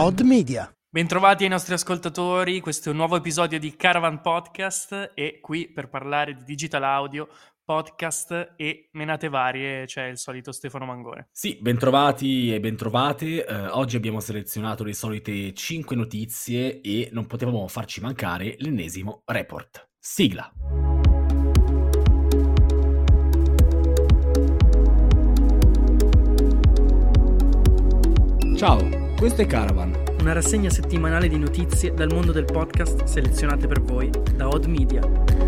Odd Media. Bentrovati ai nostri ascoltatori, questo è un nuovo episodio di Caravan Podcast e qui per parlare di digital audio, podcast e menate varie c'è il solito Stefano Mangone. Sì, bentrovati e bentrovate. Eh, oggi abbiamo selezionato le solite 5 notizie e non potevamo farci mancare l'ennesimo report. Sigla. Ciao, questo è Caravan. Una rassegna settimanale di notizie dal mondo del podcast selezionate per voi da Odd Media.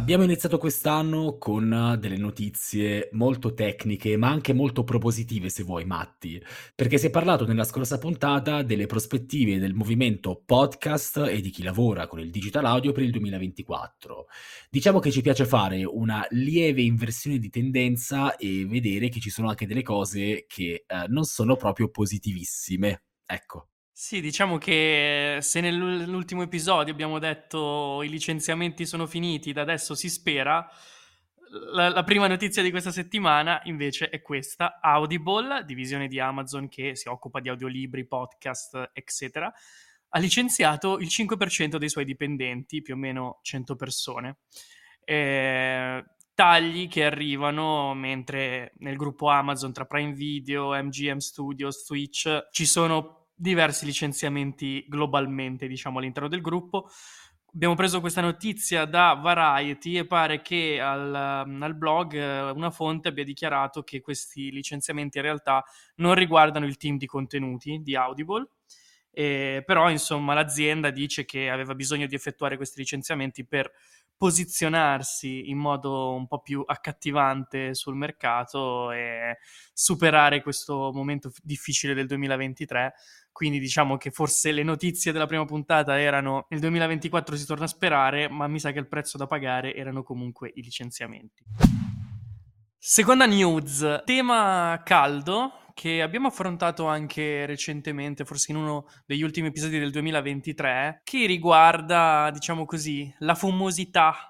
Abbiamo iniziato quest'anno con delle notizie molto tecniche, ma anche molto propositive, se vuoi, Matti, perché si è parlato nella scorsa puntata delle prospettive del movimento podcast e di chi lavora con il digital audio per il 2024. Diciamo che ci piace fare una lieve inversione di tendenza e vedere che ci sono anche delle cose che eh, non sono proprio positivissime. Ecco. Sì, diciamo che se nell'ultimo episodio abbiamo detto i licenziamenti sono finiti, da adesso si spera, la, la, prima notizia di questa settimana invece è questa, Audible, divisione di Amazon che si occupa di audiolibri, podcast, eccetera, ha licenziato il 5% dei suoi dipendenti, più o meno 100 persone. Eh, tagli che arrivano mentre nel gruppo Amazon tra Prime Video, MGM Studios, Twitch ci sono diversi licenziamenti globalmente, diciamo, all'interno del gruppo. Abbiamo preso questa notizia da Variety e pare che al, al, blog eh, una fonte abbia dichiarato che questi licenziamenti in realtà non riguardano il team di contenuti di Audible, eh, però insomma l'azienda dice che aveva bisogno di effettuare questi licenziamenti per posizionarsi in modo un po' più accattivante sul mercato e superare questo momento difficile del 2023 quindi diciamo che forse le notizie della prima puntata erano nel 2024 si torna a sperare, ma mi sa che il prezzo da pagare erano comunque i licenziamenti. Seconda news, tema caldo che abbiamo affrontato anche recentemente, forse in uno degli ultimi episodi del 2023, che riguarda, diciamo così, la fumosità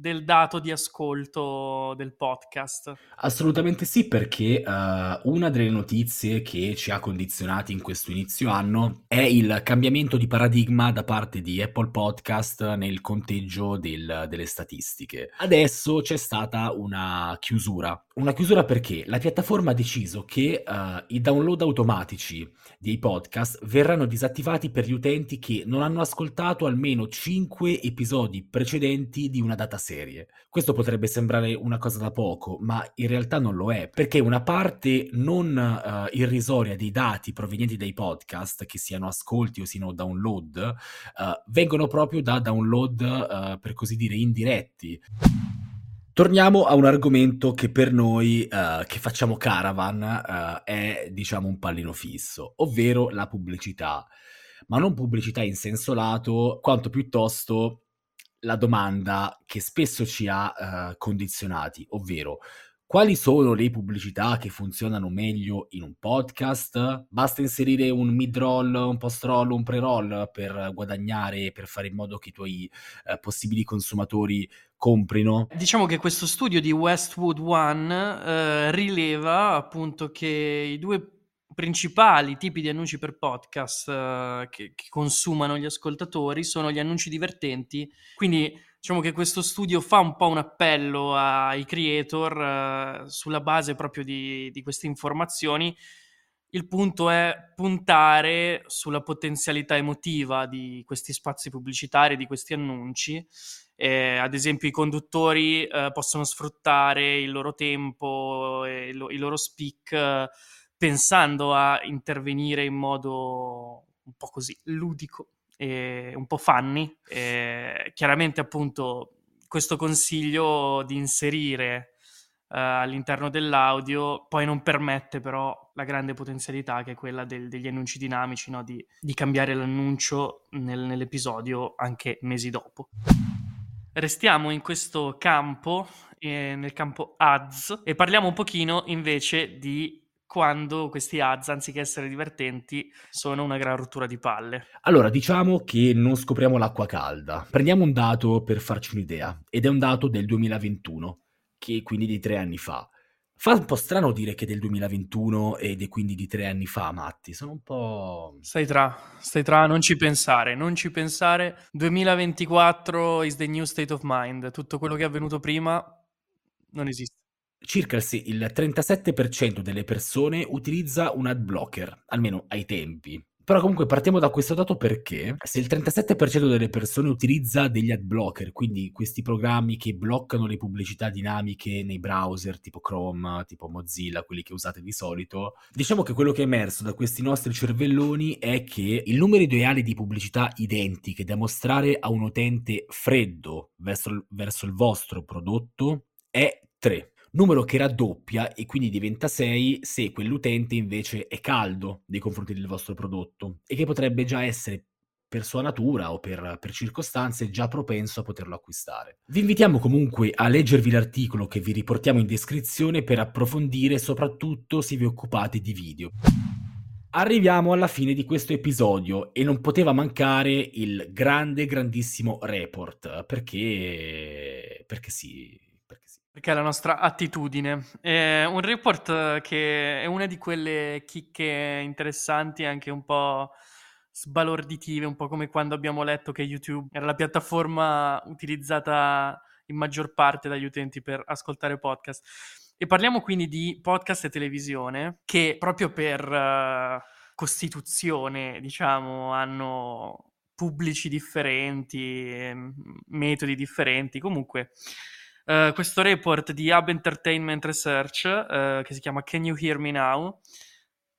del dato di ascolto del podcast? Assolutamente sì, perché uh, una delle notizie che ci ha condizionati in questo inizio anno è il cambiamento di paradigma da parte di Apple Podcast nel conteggio del, delle statistiche. Adesso c'è stata una chiusura. Una chiusura perché la piattaforma ha deciso che uh, i download automatici dei podcast verranno disattivati per gli utenti che non hanno ascoltato almeno 5 episodi precedenti di una data serie. Questo potrebbe sembrare una cosa da poco, ma in realtà non lo è, perché una parte non uh, irrisoria dei dati provenienti dai podcast, che siano ascolti o siano download, uh, vengono proprio da download, uh, per così dire, indiretti. Torniamo a un argomento che per noi uh, che facciamo caravan uh, è diciamo un pallino fisso, ovvero la pubblicità, ma non pubblicità in senso lato, quanto piuttosto la domanda che spesso ci ha uh, condizionati, ovvero quali sono le pubblicità che funzionano meglio in un podcast? Basta inserire un mid-roll, un post-roll, un pre-roll per guadagnare, per fare in modo che i tuoi eh, possibili consumatori comprino? Diciamo che questo studio di Westwood One eh, rileva appunto che i due principali tipi di annunci per podcast uh, che, che, consumano gli ascoltatori sono gli annunci divertenti. Quindi diciamo che questo studio fa un po' un appello ai creator uh, sulla base proprio di, di queste informazioni. Il punto è puntare sulla potenzialità emotiva di questi spazi pubblicitari, di questi annunci. Eh, ad esempio, i conduttori eh, possono sfruttare il loro tempo, e lo, i loro speak pensando a intervenire in modo un po' così ludico e un po' funny. E chiaramente, appunto, questo consiglio di inserire uh, all'interno dell'audio poi non permette però la grande potenzialità che è quella del, degli annunci dinamici, no? di, di, cambiare l'annuncio nel, nell'episodio anche mesi dopo. Restiamo in questo campo, eh, nel campo ads, e parliamo un pochino invece di quando questi ads, anziché essere divertenti, sono una gran rottura di palle. Allora, diciamo che non scopriamo l'acqua calda. Prendiamo un dato per farci un'idea, ed è un dato del 2021, che quindi di tre anni fa. Fa un po' strano dire che è del 2021 ed è quindi di tre anni fa, Matti. Sono un po'. Stai tra, stai tra, non ci pensare, non ci pensare. 2024 is the new state of mind. Tutto quello che è avvenuto prima non esiste. Circa il, il 37% delle persone utilizza un ad blocker, almeno ai tempi. Però comunque partiamo da questo dato perché se il 37% delle persone utilizza degli ad blocker, quindi questi programmi che bloccano le pubblicità dinamiche nei browser tipo Chrome, tipo Mozilla, quelli che usate di solito, diciamo che quello che è emerso da questi nostri cervelloni è che il numero ideale di pubblicità identiche da mostrare a un utente freddo verso, verso il vostro prodotto è 3 numero che raddoppia e quindi diventa 6 se quell'utente invece è caldo nei confronti del vostro prodotto e che potrebbe già essere per sua natura o per, per, circostanze già propenso a poterlo acquistare. Vi invitiamo comunque a leggervi l'articolo che vi riportiamo in descrizione per approfondire soprattutto se vi occupate di video. Arriviamo alla fine di questo episodio e non poteva mancare il grande, grandissimo report perché, perché sì, perché è la nostra attitudine. È un report che è una di quelle chicche interessanti, anche un po' sbalorditive, un po' come quando abbiamo letto che YouTube era la piattaforma utilizzata in maggior parte dagli utenti per ascoltare podcast. E parliamo quindi di podcast e televisione che proprio per uh, costituzione, diciamo, hanno pubblici differenti, metodi differenti. Comunque Uh, questo report di Hub Entertainment Research, uh, che si chiama Can You Hear Me Now,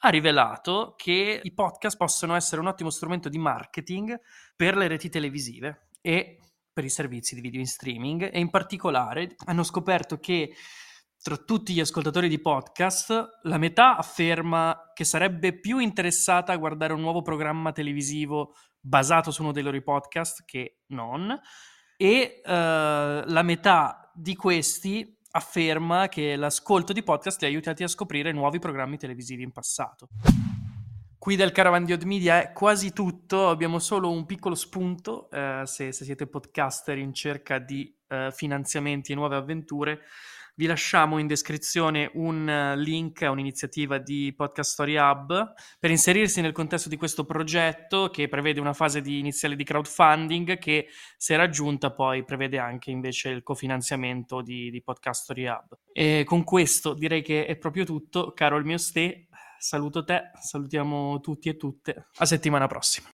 ha rivelato che i podcast possono essere un ottimo strumento di marketing per le reti televisive e per i servizi di video in streaming e in particolare hanno scoperto che tra tutti gli ascoltatori di podcast la metà afferma che sarebbe più interessata a guardare un nuovo programma televisivo basato su uno dei loro podcast che non e uh, la metà di questi afferma che l'ascolto di podcast li ha aiutati a scoprire nuovi programmi televisivi in passato. Qui del Caravan di Media è quasi tutto, abbiamo solo un piccolo spunto, eh, se, se, siete podcaster in cerca di eh, finanziamenti e nuove avventure, vi lasciamo in descrizione un eh, link a un'iniziativa di Podcast Story Hub per inserirsi nel contesto di questo progetto che prevede una fase di iniziale di crowdfunding che se raggiunta poi prevede anche invece il cofinanziamento di, di Podcast Story Hub. E con questo direi che è proprio tutto, caro il mio ste, saluto te, salutiamo tutti e tutte, a settimana prossima.